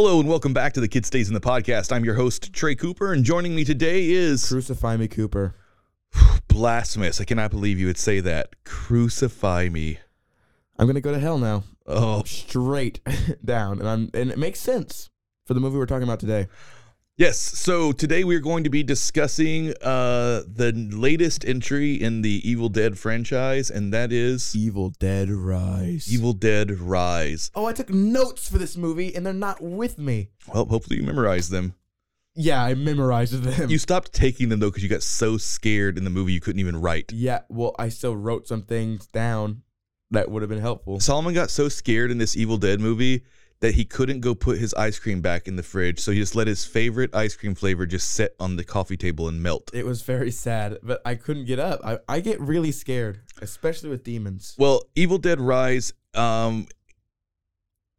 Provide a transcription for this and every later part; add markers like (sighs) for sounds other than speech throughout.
Hello and welcome back to the Kid Stays in the Podcast. I'm your host, Trey Cooper, and joining me today is Crucify me, Cooper. (sighs) Blasphemous. I cannot believe you would say that. Crucify me. I'm gonna go to hell now. Oh, Straight (laughs) down, and I'm and it makes sense for the movie we're talking about today. Yes. So today we're going to be discussing uh, the latest entry in the Evil Dead franchise, and that is Evil Dead Rise. Evil Dead Rise. Oh, I took notes for this movie, and they're not with me. Well, hopefully you memorized them. Yeah, I memorized them. You stopped taking them though because you got so scared in the movie you couldn't even write. yeah, well, I still wrote some things down that would have been helpful. Solomon got so scared in this Evil Dead movie that he couldn't go put his ice cream back in the fridge, so he just let his favorite ice cream flavor just sit on the coffee table and melt. It was very sad, but I couldn't get up. I, I get really scared, especially with demons. Well, Evil Dead Rise um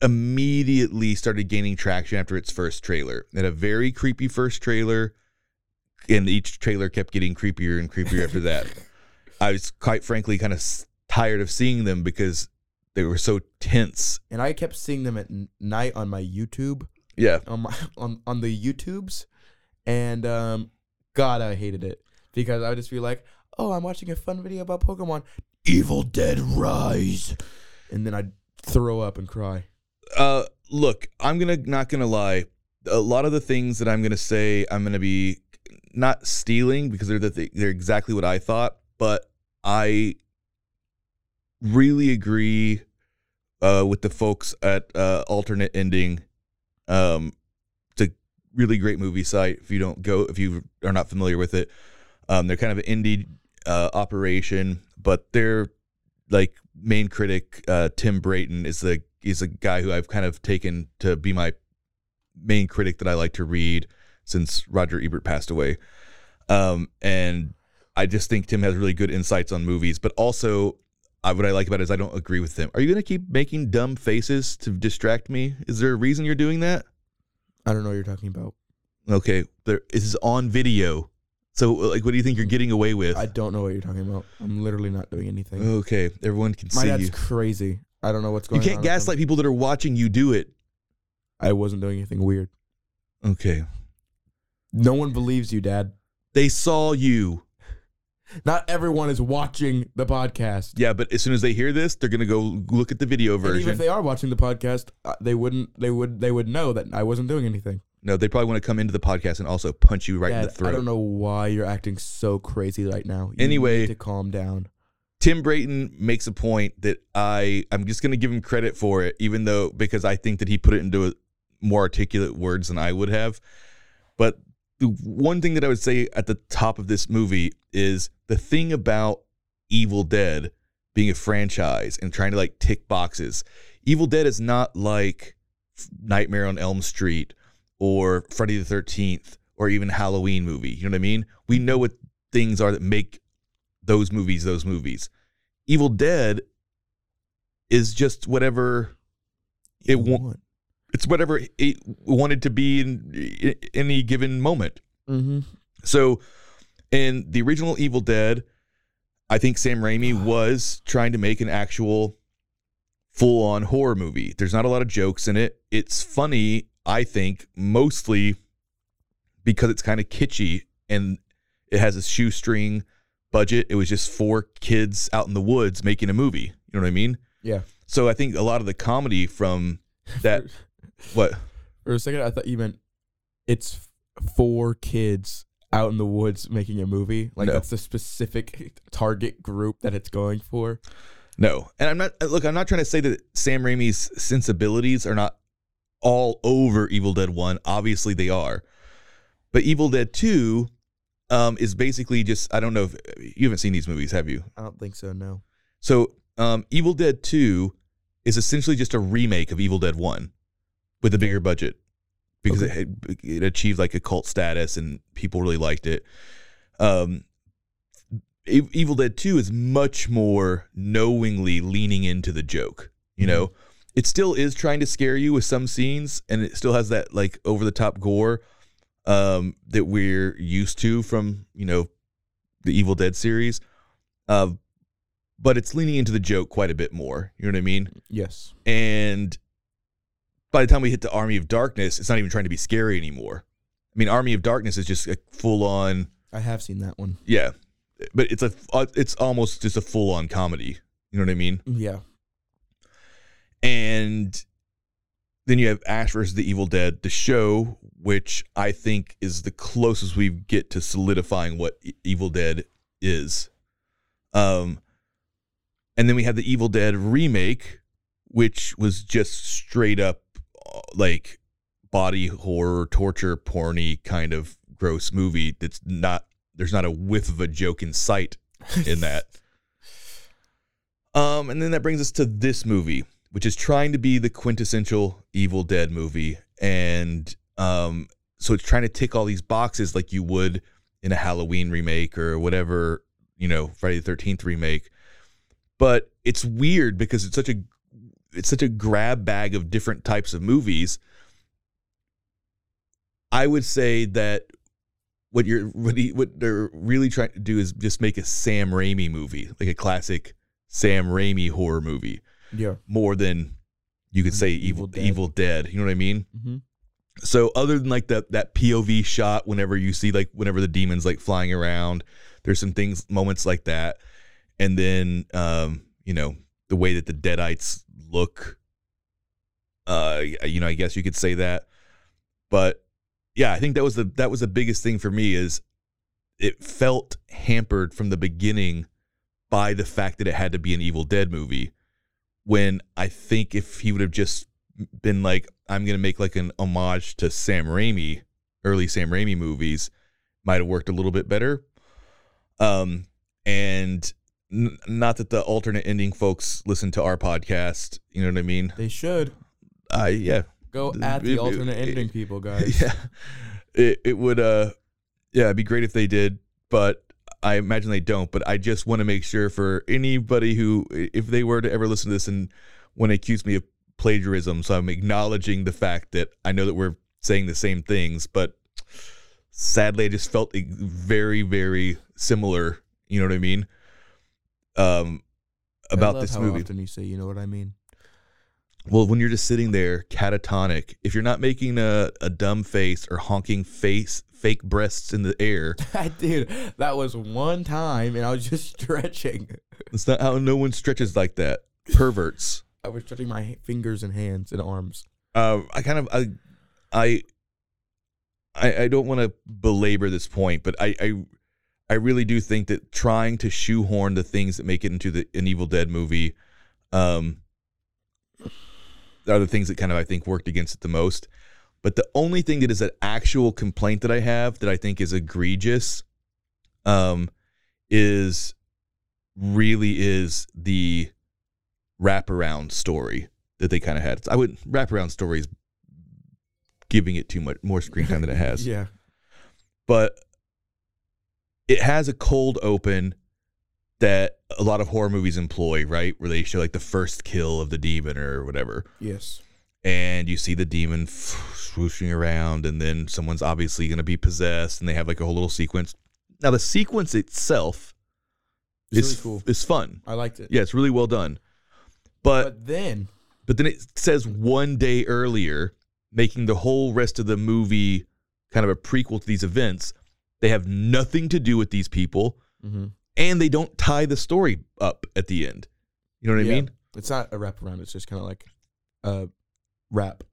immediately started gaining traction after its first trailer. It had a very creepy first trailer, and each trailer kept getting creepier and creepier after that. (laughs) I was quite frankly kind of tired of seeing them because they were so tense. And I kept seeing them at n- night on my YouTube. Yeah. on my (laughs) on, on the YouTubes, and um, God, I hated it because I would just be like, "Oh, I'm watching a fun video about Pokemon, Evil Dead Rise," and then I'd throw up and cry. uh look i'm gonna not gonna lie a lot of the things that i'm gonna say i'm gonna be not stealing because they're the th- they're exactly what i thought but i really agree uh with the folks at uh alternate ending um it's a really great movie site if you don't go if you are not familiar with it um they're kind of an indie uh operation but they're like main critic uh, Tim Brayton is the is a guy who I've kind of taken to be my main critic that I like to read since Roger Ebert passed away. Um, and I just think Tim has really good insights on movies, but also I, what I like about it is I don't agree with them. Are you going to keep making dumb faces to distract me? Is there a reason you're doing that? I don't know what you're talking about. Okay, there this is on video. So like what do you think you're getting away with? I don't know what you're talking about. I'm literally not doing anything. okay, everyone can. My see dad's you. crazy. I don't know what's going on. You can't him. gaslight people that are watching you do it. I wasn't doing anything weird. Okay. No one believes you, Dad. They saw you. Not everyone is watching the podcast. Yeah, but as soon as they hear this, they're gonna go look at the video And even version. if they are watching the podcast, uh, they wouldn't. They would. They would know that I wasn't doing anything. no, they probably want to come into the podcast and also punch you right in the throat. I don't know why you're acting so crazy right now. You Anyway. need to calm down. Tim Brayton makes a point that I I'm just gonna give him credit for it, even though because I think that he put it into a, more articulate words than I would have. But the one thing that I would say at the top of this movie is the thing about Evil Dead being a franchise and trying to like tick boxes. Evil Dead is not like Nightmare on Elm Street or Friday the 13th or even Halloween movie. You know what I mean? We know what things are that make those movies those movies. Evil Dead is just whatever it wa- What? It's whatever it wanted to be in, in any given moment. Mm-hmm. So, in the original Evil Dead, I think Sam Raimi (sighs) was trying to make an actual full on horror movie. There's not a lot of jokes in it. It's funny, I think, mostly because it's kind of kitschy and it has a shoestring budget. It was just four kids out in the woods making a movie. You know what I mean? Yeah. So I think a lot of the comedy from that (laughs) what For a second, I thought you meant it's four kids out in the woods making a movie. Like No. that's the specific target group that it's going for. No, and I'm not. Look, I'm not trying to say that Sam Raimi's sensibilities are not all over Evil Dead One. Obviously, they are, but Evil Dead Two um, is basically just. I don't know if you haven't seen these movies, have you? I don't think so. No. So, um, Evil Dead Two is essentially just a remake of Evil Dead One with a bigger budget because it, had, it achieved like a cult status and people really liked it. Um, E- Evil Dead 2 is much more knowingly leaning into the joke. You know, it still is trying to scare you with some scenes, and it still has that like over the top gore um, that we're used to from you know the Evil Dead series. Uh, but it's leaning into the joke quite a bit more. You know what I mean? Yes. And by the time we hit the Army of Darkness, it's not even trying to be scary anymore. I mean, Army of Darkness is just a full on I have seen that one. yeah, but it's a uh, it's almost just a full on comedy. You know what I mean? Yeah. And then you have Ash versus the Evil Dead, the show, which I think is the closest we get to solidifying what Evil Dead is. Um, and then we have the Evil Dead remake, which was just straight up like body horror, torture, porny kind of gross movie. That's not there's not a whiff of a joke in sight in (laughs) that. Um, and then that brings us to this movie, which is trying to be the quintessential Evil Dead movie, and um, so it's trying to tick all these boxes like you would in a Halloween remake or whatever, you know, Friday the Thirteenth remake. But it's weird because it's such a it's such a grab bag of different types of movies. I would say that what you're what, he, what they're really trying to do is just make a Sam Raimi movie, like a classic Sam Raimi horror movie, Yeah. more than you could say Evil Evil Dead. Evil Dead. You know what I mean? Mm-hmm. So other than like that that POV shot, whenever you see like whenever the demons like flying around, there's some things moments like that, and then um you know the way that the Deadites look. Uh, you know, I guess you could say that, but yeah, I think that was the that was the biggest thing for me is it felt hampered from the beginning by the fact that it had to be an Evil Dead movie. When I think if he would have just been like, I'm gonna make like an homage to Sam Raimi, early Sam Raimi movies, might have worked a little bit better. Um, and n- not that the alternate ending folks listen to our podcast, you know what I mean? They should I yeah, go at the it- alternate it- ending people, (laughs) guys. yeah. It it would uh yeah, it'd be great if they did, but I imagine they don't. But I just want to make sure for anybody who, if they were to ever listen to this and want to accuse me of plagiarism, so I'm acknowledging the fact that I know that we're saying the same things, but sadly, I just felt it very, very similar. You know what I mean? Um, about this how movie. Often you say, you know what I mean? Well, when you're just sitting there catatonic, if you're not making a, a dumb face or honking face, fake breasts in the air, (laughs) Dude, that was one time, and I was just (laughs) stretching. that's not how no one stretches like that. Perverts. (laughs) I was stretching my fingers and hands and arms. Uh, I kind of I I I, I don't want to belabor this point, but I, I I really do think that trying to shoehorn the things that make it into the an Evil Dead movie, um, are the things that kind of I think worked against it the most. But the only thing that is an actual complaint that I have that I think is egregious, um, is really is the wraparound story that they kind of had. I would wraparound stories giving it too much more screen time than it has (laughs) Yeah. but it has a cold open that a lot of horror movies employ, right? Where they show like the first kill of the demon or whatever, Yes. and you see the demon swooshing around, and then someone's obviously going to be possessed, and they have like a whole little sequence. Now the sequence itself It's is really cool. is fun. I liked it. Yeah, it's really well done. But But then, but then it says one day earlier, making the whole rest of the movie kind of a prequel to these events. They have nothing to do with these people, Mm-hmm. and they don't tie the story up at the end. You know what I mean? It's not a wraparound. It's just kind of like a wrap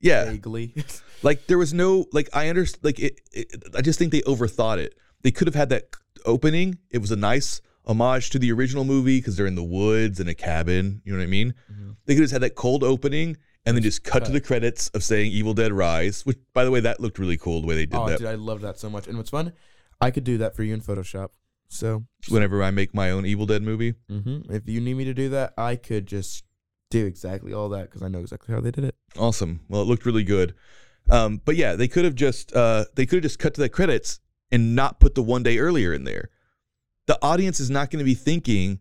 Yeah. vaguely. (laughs) Like there was no like I understand like it, it I just think they overthought it. They could have had that opening. It was a nice homage to the original movie because they're in the woods in a cabin. You know what I mean? Mhm. They could have had that cold opening and then just cut to the credits of saying Evil Dead Rise. Which by the way, that looked really cool the way they did oh, that. dude, I love that so much. And what's fun, I could do that for you in Photoshop. So Whenever I make my own Evil Dead movie. hmm if you need me to do that, I could just do exactly all that because I know exactly how they did it. Awesome. Well, it looked really good. Um, but yeah, they could have just uh, they could have just cut to the credits and not put the one day earlier in there. The audience is not going to be thinking,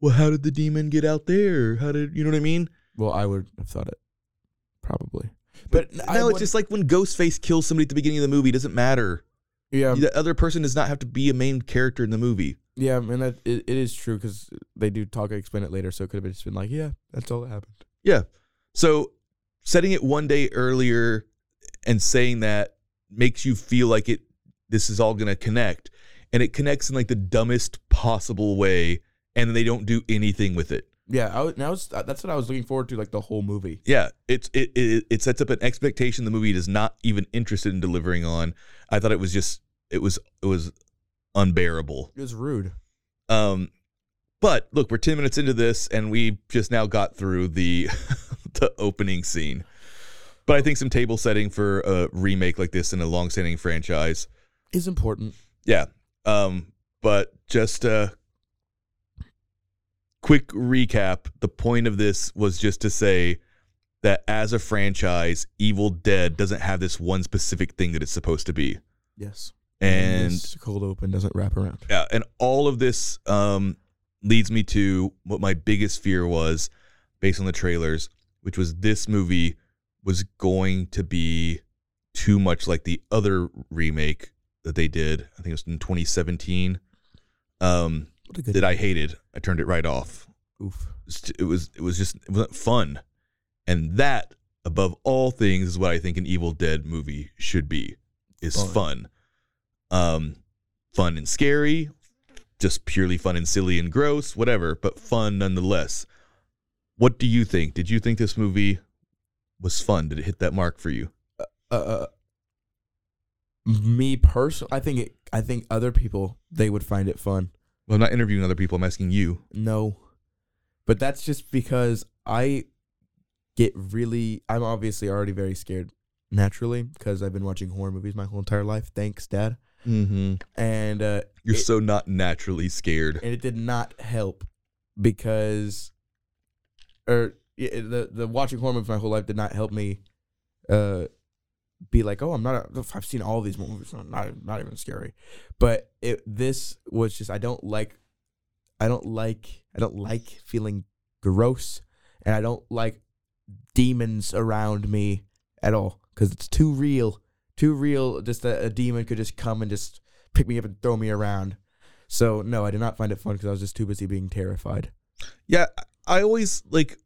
"Well, how did the demon get out there? How did you know what I mean?" Well, I would have thought it probably, but No, I it's just like when Ghostface kills somebody at the beginning of the movie. It doesn't matter. yeah, the other person does not have to be a main character in the movie. yeah, and that it, it is true because they do talk and explain it later. So it could have just been like, yeah, that's all that happened. Yeah. So setting it one day earlier and saying that makes you feel like it this is all going to connect and it connects in like the dumbest possible way and they don't do anything with it. Yeah, I was, now was, that's what I was looking forward to, like the whole movie. Yeah, it's it, it it sets up an expectation the movie is not even interested in delivering on. I thought it was just it was it was unbearable. It was rude. Um, but look, we're ten minutes into this, and we just now got through the (laughs) the opening scene. But I think some table setting for a remake like this in a long-standing franchise, Is important. yeah. Um, but just a quick recap: the point of this was just to say that as a franchise, Evil Dead doesn't have this one specific thing that it's supposed to be, Yes, and this cold open doesn't wrap around. yeah, and all of this um, leads me to what my biggest fear was based on the trailers, which was this movie was going to be too much like the other remake that they did. I think it was in 2017. Um, What a good. that I hated. I turned it right off. Oof. It was it was just it wasn't fun, and that above all things is what I think an Evil Dead movie should be is Fun. fun, um, fun and scary, just purely fun and silly and gross, whatever, but fun nonetheless. What do you think? Did you think this movie was fun? Did it hit that mark for you? Uh, me personally, I think it. I think other people they would find it fun. Well, I'm not interviewing other people. I'm asking you. No, but that's just because I get really. I'm obviously already very scared naturally because I've been watching horror movies my whole entire life. Thanks, Dad. Mm-hmm. And uh, You're it- so not naturally scared. and it did not help because or yeah, the the watching horror movies my whole life did not help me uh be like oh i'm not a, i've seen all these movies I'm not not even scary but it this was just i don't like i don't like i don't like feeling gross and i don't like demons around me at all because it's too real too real just that a demon could just come and just pick me up and throw me around so no, I did not find it fun because I was just too busy being terrified. Yeah, I always like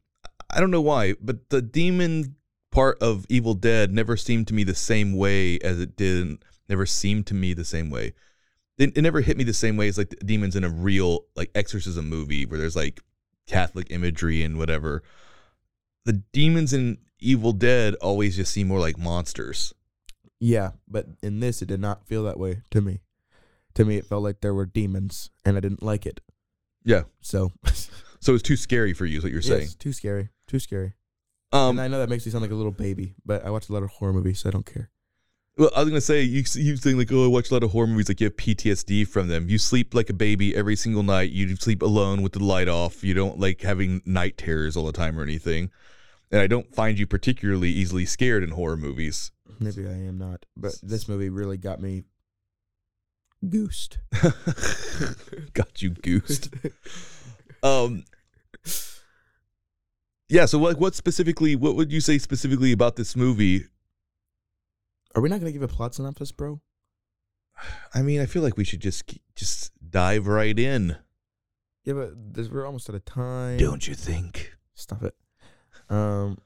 I don't know why, but the demon part of Evil Dead never seemed to me the same way as it did never seemed to me the same way. It, it never hit me the same way as like the demons in a real like exorcism movie where there's like Catholic imagery and whatever. The demons in Evil Dead always just seem more like monsters. Yeah, but in this, it did not feel that way to me. To me, it felt like there were demons, and I didn't like it. Yeah. So, (laughs) So it's too scary for you is what you're saying. yes, too scary, too scary. Um and I know that makes me sound like a little baby, but I watch a lot of horror movies, so I don't care. Well, I was gonna say you you saying like, oh, I watch a lot of horror movies, like you have PTSD from them. You sleep like a baby every single night. You sleep alone with the light off. You don't like having night terrors all the time or anything. And I don't find you particularly easily scared in horror movies. Maybe I am not, but this movie really got me goosed. (laughs) Got you goosed. (laughs) Um. Yeah. So what? What specifically? What would you say specifically about this movie? Are we not gonna give a plot synopsis, bro? I mean, I feel like we should just just dive right in. Yeah, but this, we're almost out of time. Don't you think? stop it. Um,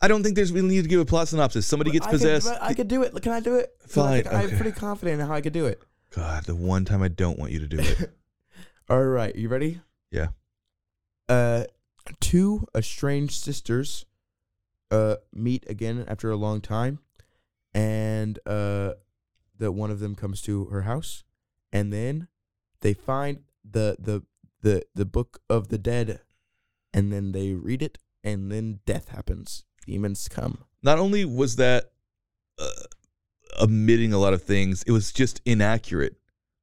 I don't think there's really need to give a plot synopsis. Somebody gets I could- possessed. I could do it. Can I do it? Fine, I'm okay. pretty confident in how I could do it. God, the one time I don't want you to do it. (laughs) All right, you ready? Yeah. Uh, two estranged sisters, uh, meet again after a long time, and uh, that one of them comes to her house, and then they find the the the the book of the dead, and then they read it, and then death happens. Demons come. Not only was that uh, omitting a lot of things, it was just inaccurate.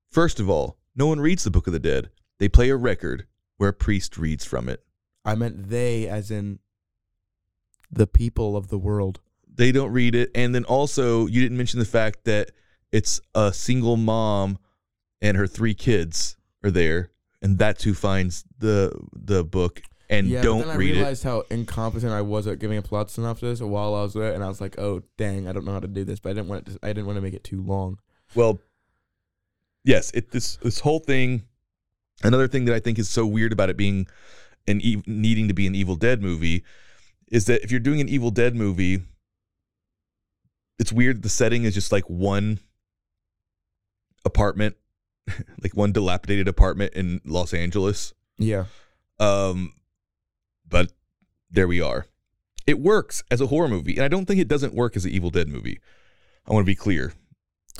First of all, no one reads the Book of the Dead. They play a record where a priest reads from it. I meant they, as in the people of the world. They don't read it. And then also, you didn't mention the fact that it's a single mom and her three kids are there, and that's who finds the the book and yeah, don't then read it. realized how incompetent I was at giving a plot synopsis while I was there, and I was like, "Oh, dang, I don't know how to do this." But I didn't want it to, I didn't want to make it too long. Well, yes, it this this whole thing. Another thing that I think is so weird about it being an e- needing to be an Evil Dead movie is that if you're doing an Evil Dead movie, it's weird. that The setting is just like one apartment, (laughs) like one dilapidated apartment in Los Angeles. Yeah, Um, but there we are. It works as a horror movie, and I don't think it doesn't work as an Evil Dead movie. I want to be clear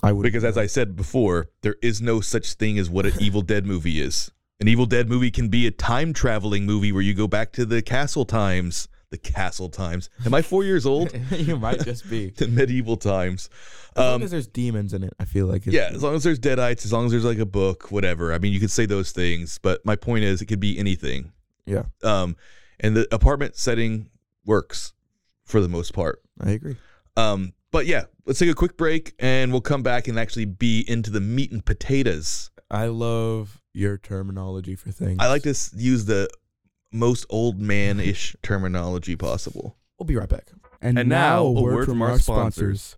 I would because, as I said before, there is no such thing as what an Evil Dead movie is. An Evil Dead movie can be a time traveling movie where you go back to the castle times. The castle times. Am I four years old? (laughs) you might just be. (laughs) the medieval times. As long Um, as there's demons in it, I feel like yeah, as long as there's deadites, as long as there's like a book, whatever. I mean, you could say those things, but my point is, it could be anything. yeah, Um, and the apartment setting works for the most part. I agree. Um, but yeah, let's take a quick break and we'll come back and actually be into the meat and potatoes. I love your terminology for things. I like to s- use the most old man ish terminology possible. We'll be right back. And, now, a word, from, our sponsors.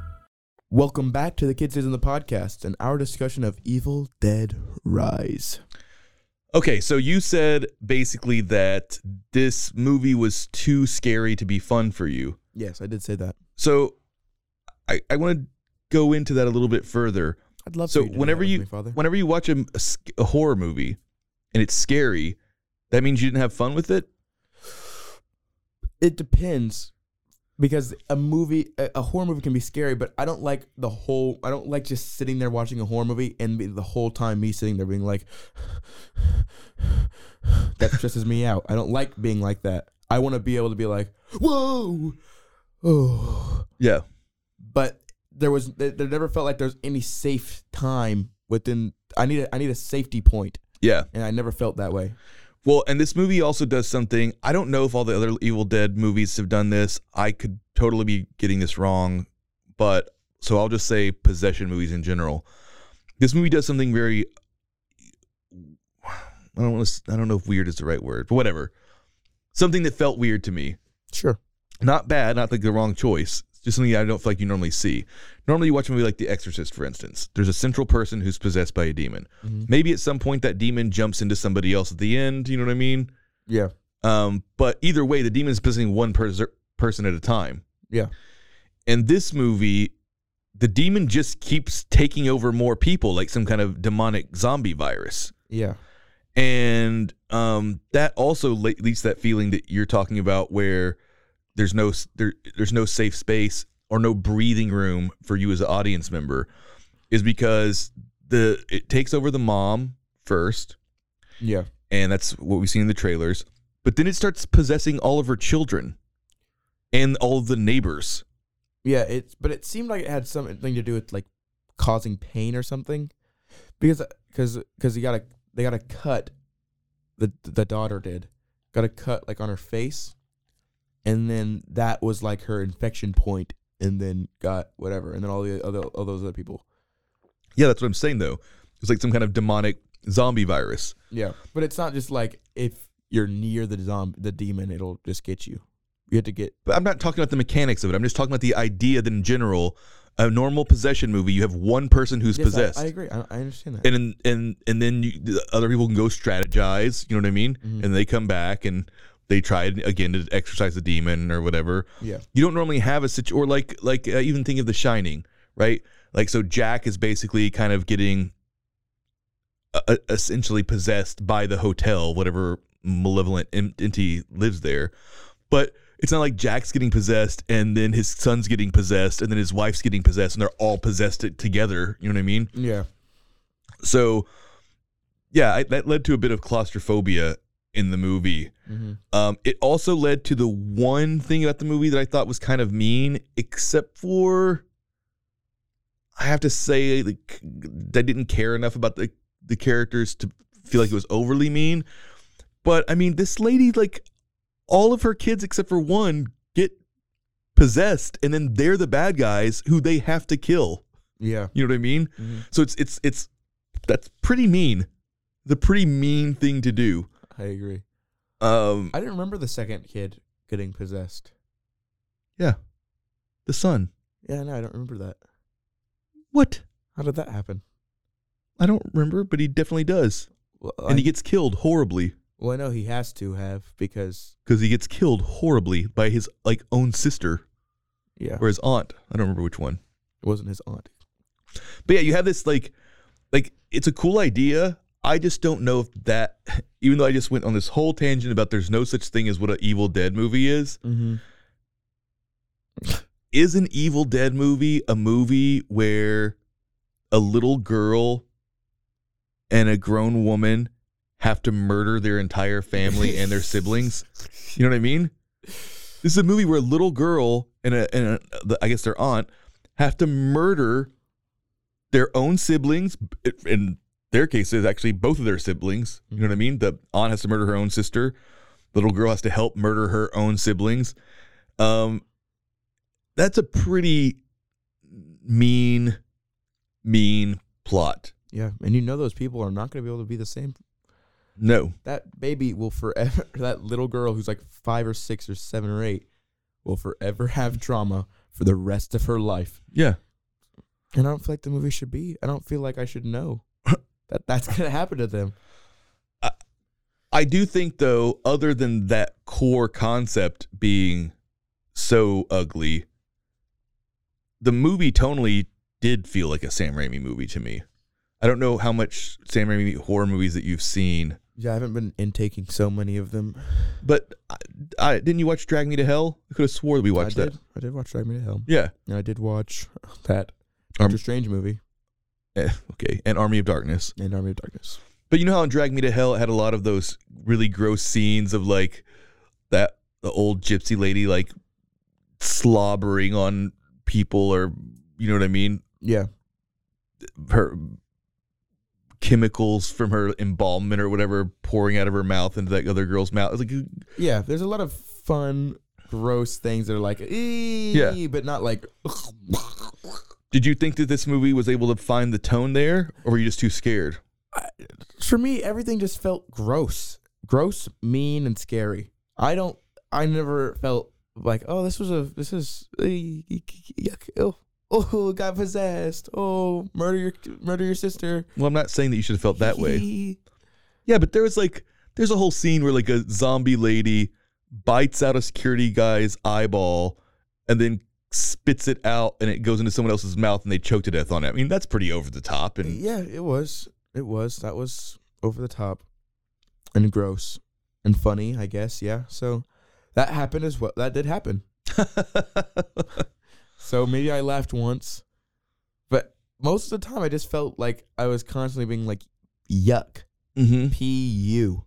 Welcome back to the Kid Stays in the podcast and our discussion of Evil Dead Rise. Okay, so you said basically that this movie was too scary to be fun for you. Yes, I did say that. So I, I want to go into that a little bit further. I'd love So to do whenever you me, Father. whenever you watch a, a a horror movie and it's scary, that means you didn't have fun with it. it depends because a movie a, a horror movie can be scary but i don't like the whole i don't like just sitting there watching a horror movie and be, the whole time me sitting there being like that stresses me out. I don't like being like that. I want to be able to be like whoa oh. Yeah. but there was there, there never felt like there's any safe time within i need a, i need a safety point. Yeah. and i never felt that way Well, and this movie also does something. I don't know if all the other Evil Dead movies have done this. I could totally be getting this wrong, but so I'll just say possession movies in general. This movie does something very I don't want to I don't know if weird is the right word, but whatever. Something that felt weird to me. sure Not bad, not like the wrong choice. Just something I don't feel like you normally see. Normally, you watch a movie like The Exorcist, for instance. There's a central person who's possessed by a demon. Maybe at some point that demon jumps into somebody else at the end. You know what I mean? yeah Um, but either way, the demon is possessing one pers- person at a time. yeah In this movie, the demon just keeps taking over more people, like some kind of demonic zombie virus. yeah and um, that also le- leads to that feeling that you're talking about, where there's no there, there's no safe space or no breathing room for you as an audience member, is because the it takes over the mom first, yeah and that's what we've seen in the trailers. But then it starts possessing all of her children and all of the neighbors. Yeah, it's but it seemed like it had something to do with like causing pain or something, because because because you gotta they gotta cut the the daughter did got a cut like on her face, and then that was like her infection point, and then got whatever, and then all the other all those other people. Yeah, that's what I'm saying though. It's like some kind of demonic zombie virus. Yeah, but it's not just like if you're near the zombie, the demon, it'll just get you. You have to get But I'm not talking about the mechanics of it. I'm just talking about the idea that in general, a normal possession movie, you have one person who's Yes, possessed. I, agree. I, I understand that. and then- and and then you, the other people can go strategize. You know what I mean? Mm-hmm. And they come back and they tried again to exercise the demon or whatever. yeah, You don't normally have a situ or like like uh, even think of The Shining, right? Like so, Jack is basically kind of getting uh, uh, essentially possessed by the hotel, whatever malevolent entity lives there. But it's not like Jack's getting possessed and then his son's getting possessed and then his wife's getting possessed and they're all possessed together. You know what I mean? yeah, So, yeah, I, that led to a bit of claustrophobia in the movie. Mm-hmm. Um, it also led to the one thing about the movie that I thought was kind of mean, except for I have to say, like, I didn't care enough about the the characters to feel like it was overly mean. But I mean, this lady, like, all of her kids except for one get possessed, and then they're the bad guys who they have to kill. yeah. You know what I mean? Mhm. So it's it's it's that's pretty mean. The pretty mean thing to do. I agree. Um, I didn't remember the second kid getting possessed. yeah, the son. Yeah, no, I don't remember that. What? How did that happen? I don't remember, but he definitely does, Well, and he gets killed horribly well, I know he has to have because because he gets killed horribly by his like own sister yeah, or his aunt. I don't remember which one. it wasn't his aunt. But yeah, you have this like, like it's a cool idea. I just don't know if that, (laughs) even though I just went on this whole tangent about there's no such thing as what an Evil Dead movie is. Mm-hmm. is an Evil Dead movie a movie where a little girl and a grown woman have to murder their entire family and their siblings? You know what I mean? This is a movie where a little girl and a, and a, the, I guess their aunt have to murder their own siblings. In their case, it's actually both of their siblings. You know what I mean? The aunt has to murder her own sister. The little girl has to help murder her own siblings. Um, that's a pretty mean, mean plot. Yeah, and you know those people are not going to be able to be the same. No, That baby will forever. (laughs) That little girl who's like five or six or seven or eight will forever have trauma for the rest of her life. yeah, And I don't feel like the movie should be. I don't feel like I should know that that's (laughs) going to happen to them. I do think though, other than that core concept being so ugly, the movie tonally did feel like a Sam Raimi movie to me. I don't know how much Sam Raimi horror movies that you've seen, Yeah, I haven't been intaking so many of them. but I, I didn't you watch Drag Me to Hell? I could have swore that we watched I that. I did watch Drag Me to Hell. Yeah. And I did watch that Arm- Doctor Strange movie Eh, okay. And Army of Darkness. and Army of Darkness. But you know how in Drag Me to Hell it had a lot of those really gross scenes of like that the old gypsy lady like slobbering on people or you know what I mean? Yeah. Her chemicals from her embalmment or whatever pouring out of her mouth into that other girl's mouth. It's like Yeah, there's a lot of fun, gross things that are like, Yeah. but not like, did you think that this movie was able to find the tone there or were you just too scared? for me, everything just felt gross, gross, mean, and scary. I don't. I never felt like, oh, this was a, this is, uh, yuck, oh, oh, got possessed. Oh, murder your, murder your sister. Well, I'm not saying that you should have felt that way. Yeah, but there was like there's a whole scene where like a zombie lady bites out a security guy's eyeball and then spits it out and it goes into someone else's mouth and they choke to death on it. I mean, that's pretty over the top and yeah, it was. It was. That was over the top, and gross, and funny. I guess. Yeah. So that happened as well. That did happen. (laughs) So maybe I laughed once, but most of the time I just felt like I was constantly being like, "Yuck, hmm pu."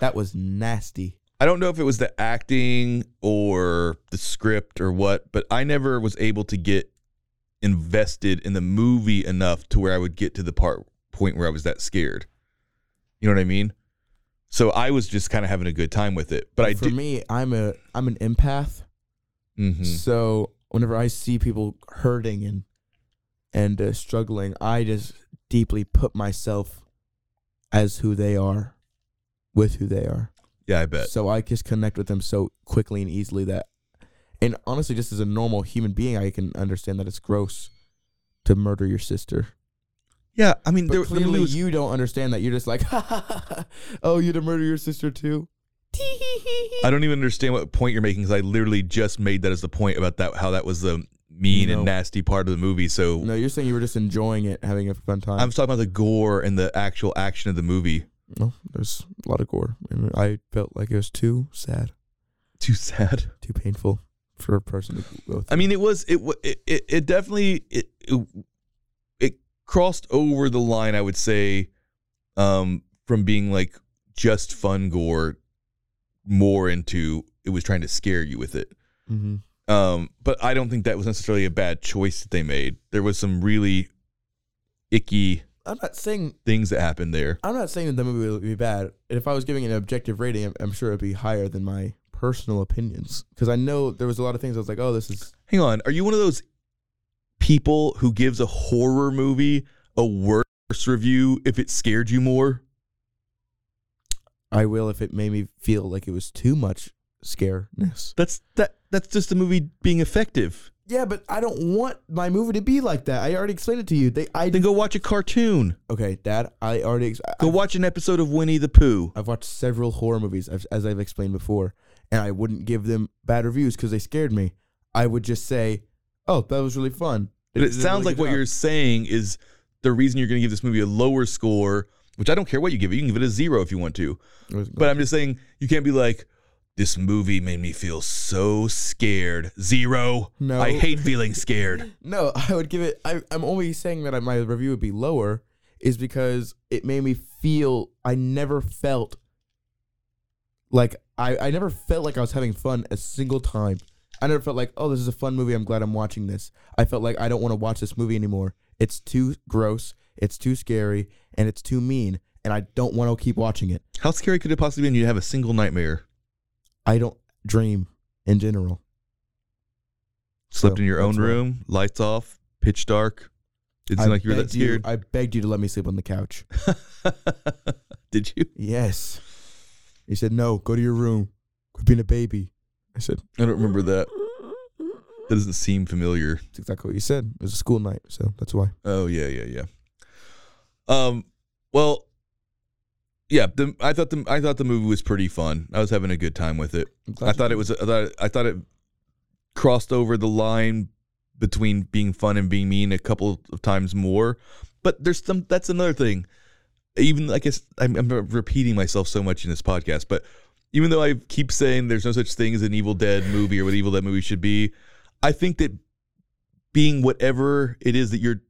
That was nasty. I don't know if it was the acting or the script or what, but I never was able to get invested in the movie enough to where I would get to the part point where I was that scared. You know what I mean? So I was just kind of having a good time with it. But I for did me, I'm a I'm an empath. Mhm. So whenever I see people hurting and and uh, struggling, I just deeply put myself as who they are, with who they are. Yeah, I bet. So I just connect with them so quickly and easily that, and honestly, just as a normal human being, I can understand that it's gross to murder your sister. Yeah, I mean, But there, clearly, movie was, you don't understand that. You're just like, (laughs) oh, you to murder your sister too. I don't even understand what point you're making because I literally just made that as the point about that how that was the mean No. and nasty part of the movie. So No, you're saying you were just enjoying it, having a fun time. I'm talking about the gore and the actual action of the movie. No, there's a lot of gore, and I felt like it was too sad, Too sad. too painful for a person to go through. I mean, it was it wa- it it, it definitely it, it it crossed over the line. I would say, um, from being like just fun gore, more into it was trying to scare you with it. hmm Um, but I don't think that was necessarily a bad choice that they made. There was some really icky I'm not saying things that happened there. I'm not saying that the movie would be bad. If I was giving an objective rating, I'm, I'm sure it'd be higher than my personal opinions because I know there was a lot of things I was like, oh, this is Hang on, are you one of those people who gives a horror movie a worse review if it scared you more? I will if it made me feel like it was too much scareness. That's that that's just the movie being effective. Yeah, but I don't want my movie to be like that. I already explained it to you. They, I Then go watch a cartoon. okay, Dad. I already ex- Go I, watch an episode of Winnie the Pooh. I've watched several horror movies as, as I've explained before, and I wouldn't give them bad reviews because they scared me. I would just say, "Oh, that was really fun." But it did a sounds really like good what job." you're saying is the reason you're going to give this movie a lower score, which I don't care what you give it. You can give it a zero if you want to. But I'm just saying you can't be like, this movie made me feel so scared. Zero. No. I hate feeling scared. (laughs) No, I would give it. I, I'm only saying that I- my review would be lower is because it made me feel. I never felt like I. I never felt like I was having fun a single time. I never felt like, oh, this is a fun movie. I'm glad I'm watching this. I felt like I don't want to watch this movie anymore. It's too gross. It's too scary, and it's too mean, and I don't want to keep watching it. How scary could it possibly be? And you have a single nightmare. I don't dream in general. Slept So, in your own room, lights off, pitch dark. Didn't seem like you were that begged you- scared. I begged you to let me sleep on the couch. (laughs) Did you? Yes. He said, No, go to your room. Quit being a baby. I said, I don't remember that. (laughs) That doesn't seem familiar. That's exactly what you said. It was a school night, so that's why. Oh yeah, yeah, yeah. Um, well, yeah. The, I thought the I thought the movie was pretty fun. I was having a good time with it. I thought it was. I thought I thought it crossed over the line between being fun and being mean a couple of times more. But there's some. That's another thing. Even I guess I'm, I'm repeating myself so much in this podcast, but even though I keep saying there's no such thing as an Evil Dead movie or what Evil Dead movie should be, I think that being whatever it is that you're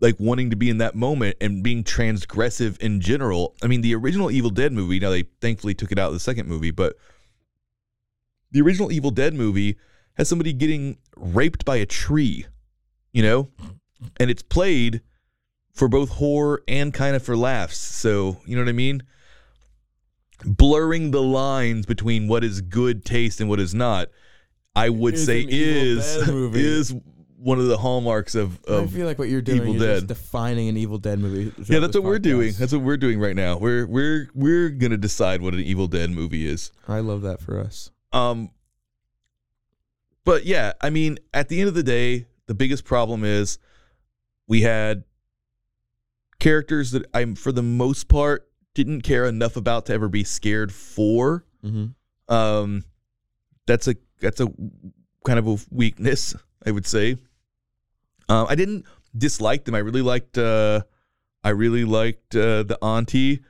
like wanting to be in that moment and being transgressive in general. I mean, the original Evil Dead movie, now they thankfully took it out of the second movie, but the original Evil Dead movie has somebody getting raped by a tree, you know? And it's played for both horror and kind of for laughs. So, you know what I mean? Blurring the lines between what is good taste and what is not, I would Is say is is one of the hallmarks of, I feel like what you're doing Evil is Dead. defining an Evil Dead movie. yeah, that's what we're doing. That's what we're doing right now. We're we're we're gonna decide what an Evil Dead movie is. I love that for us. Um, but yeah, I mean, at the end of the day, the biggest problem is we had characters that I'm, for the most part, didn't care enough about to ever be scared for. Mm-hmm. Um, that's a that's a kind of a weakness, I would say. Um, I didn't dislike them. I really liked. Uh, I really liked uh, the auntie,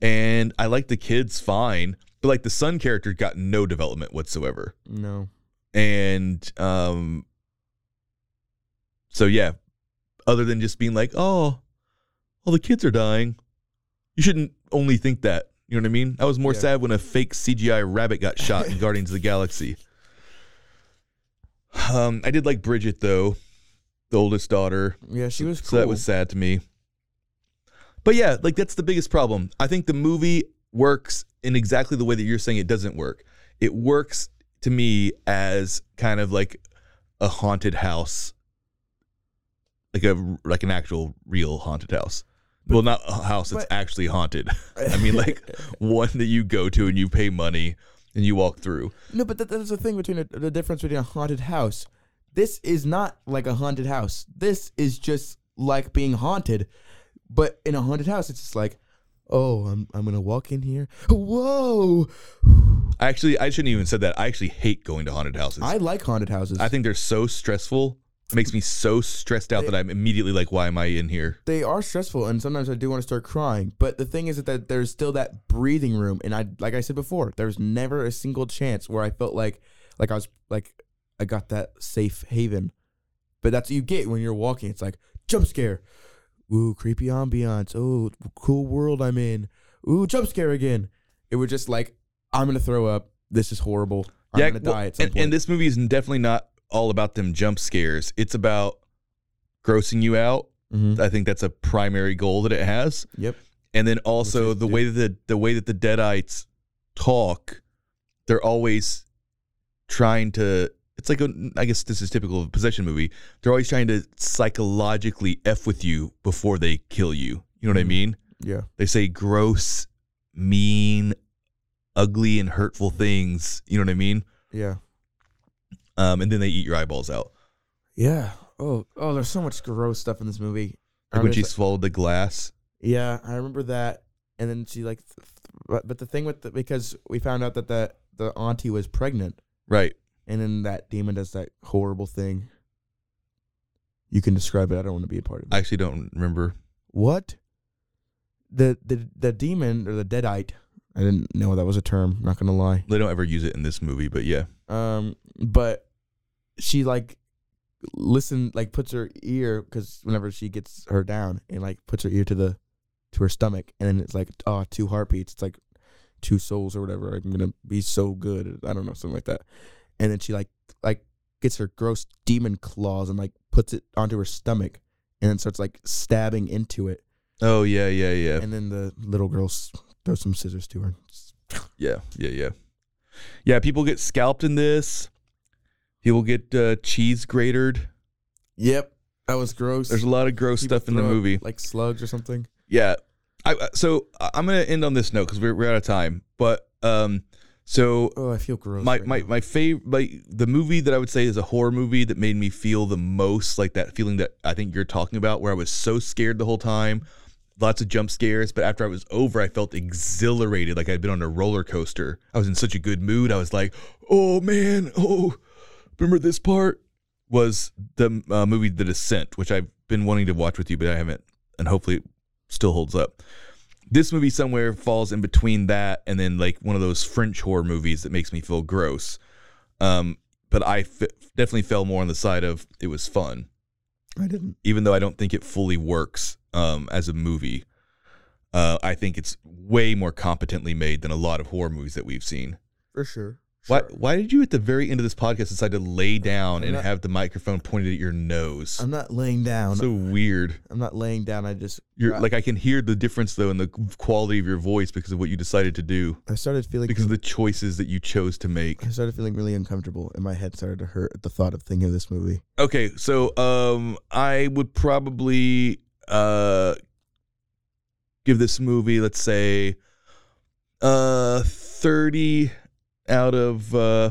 and I liked the kids fine. But like the son character got no development whatsoever, No. and um, so yeah. Other than just being like, oh, well, the kids are dying. You shouldn't only think that. You know what I mean? I was more Yeah. sad when a fake CGI rabbit got shot in (laughs) Guardians of the Galaxy. Um, I did like Bridget though, the oldest daughter. Yeah, she was cool. So that was sad to me. But yeah, like that's the biggest problem. I think the movie works in exactly the way that you're saying it doesn't work. It works to me as kind of like a haunted house like a like an actual real haunted house. well, not a house that's but- actually haunted. (laughs) I mean, like one that you go to and you pay money and you walk through. No, but that, that's the thing between a, the difference between a haunted house. This is not like a haunted house. This is just like being haunted. But in a haunted house, it's just like, oh, I'm I'm gonna walk in here. Whoa! Actually, I shouldn't even said that. I actually hate going to haunted houses. I like haunted houses. I think they're so stressful. It makes me so stressed out that I'm immediately like, why am I in here? they are stressful, and sometimes I do want to start crying. But the thing is that there's still that breathing room, and I like I said before, there's never a single chance where I felt like like I was like I got that safe haven. But that's what you get when you're walking. It's like jump scare, ooh creepy ambiance, oh cool world I'm in, ooh jump scare again. It was just like I'm gonna throw up. This is horrible. I'm gonna well, die at some and, point. and this movie is definitely not all about them jump scares. It's about grossing you out. Mhm. I think that's a primary goal that it has. Yep. And then also the way that the, the way that the Deadites talk, they're always trying to. It's like a, I guess this is typical of a possession movie. They're always trying to psychologically f with you before they kill you. You know what I Mhm. mean? Yeah. They say gross, mean, ugly, and hurtful things. You know what I mean? Yeah. Um, and then they eat your eyeballs out. Yeah. Oh. Oh. There's so much gross stuff in this movie. Like when she it's swallowed the glass. Yeah, I remember that. And then she like, th- th- but, but the thing with the, because we found out that the the auntie was pregnant, Right. And then that demon does that horrible thing. You can describe it. I don't want to be a part of it. I actually don't remember. what? The the the demon or the deadite? I didn't know that was a term. Not gonna lie. They don't ever use it in this movie, but yeah. Um, but she like listen like puts her ear because whenever she gets her down and like puts her ear to the to her stomach and then it's like oh two heartbeats it's like two souls or whatever i'm gonna be so good i don't know something like that and then she like like gets her gross demon claws and like puts it onto her stomach and then starts like stabbing into it Oh yeah, yeah, yeah, and then the little girl throws some scissors to her yeah, yeah, yeah. Yeah, people get scalped in this. People get uh, cheese grated. yep that was gross There's a lot of gross People stuff in the movie. like slugs or something Yeah. I, I- so I'm gonna end on this note because we're, we're out of time. But um, so oh i feel gross my right my now. my favorite my the movie that I would say is a horror movie that made me feel the most like that feeling that I think you're talking about, where I was so scared the whole time, lots of jump scares, but after I was over, I felt exhilarated, like I'd been on a roller coaster. I was in such a good mood. I was like, oh man, oh, remember this part was the uh, movie The Descent, which I've been wanting to watch with you, but I haven't, and hopefully it still holds up this movie somewhere falls in between that and then like one of those French horror movies that makes me feel gross. Um, but I f- definitely fell more on the side of it was fun, i didn't even though I don't think it fully works um, as a movie. Uh, I think it's way more competently made than a lot of horror movies that we've seen. for sure Why, why did you at the very end of this podcast decide to lay down and not- have the microphone pointed at your nose? I'm not laying down. so weird. I'm not laying down. I just You're I, like I can hear the difference though in the quality of your voice because of what you decided to do. I started feeling because of the choices that you chose to make. I started feeling really uncomfortable, and my head started to hurt at the thought of thinking of this movie. Okay, so um I would probably uh give this movie let's say uh 30 out of uh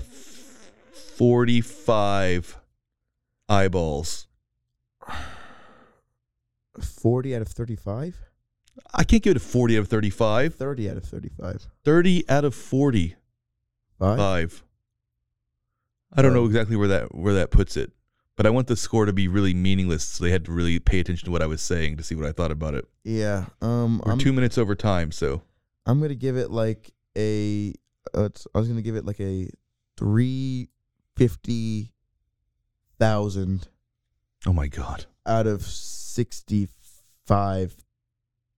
45 eyeballs. Forty out of thirty-five. I can't give it a 40 out of 35. Thirty out of thirty-five. 30 out of 40. Five. Five. I don't know exactly where that where that puts it, but I want the score to be really meaningless, so they had to really pay attention to what I was saying to see what I thought about it. Yeah. Um. We're I'm, two minutes over time, so I'm gonna give it like a. Uh, it's, I was gonna give it like a three fifty thousand. Oh my god, out of sixty-five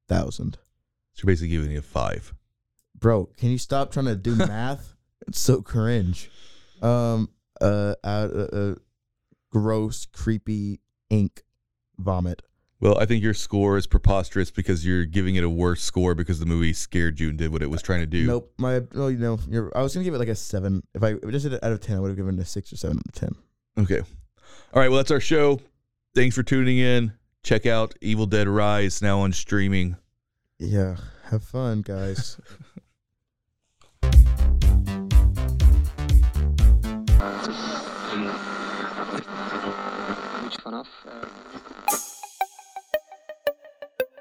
thousand. so you're basically giving it a five. Bro, can you stop trying to do (laughs) math? It's so cringe. Um, uh, out, uh, uh, gross, creepy ink vomit. Well, I think your score is preposterous because you're giving it a worse score because the movie scared you and did what it was trying to do. Nope, my well, you know, I was gonna give it like a seven. If I just did it out of ten, I would have given it a six or seven out of ten. Okay, all right. Well, that's our show. Thanks for tuning in. Check out Evil Dead Rise now on streaming. Yeah, have fun, guys. (laughs) Uh,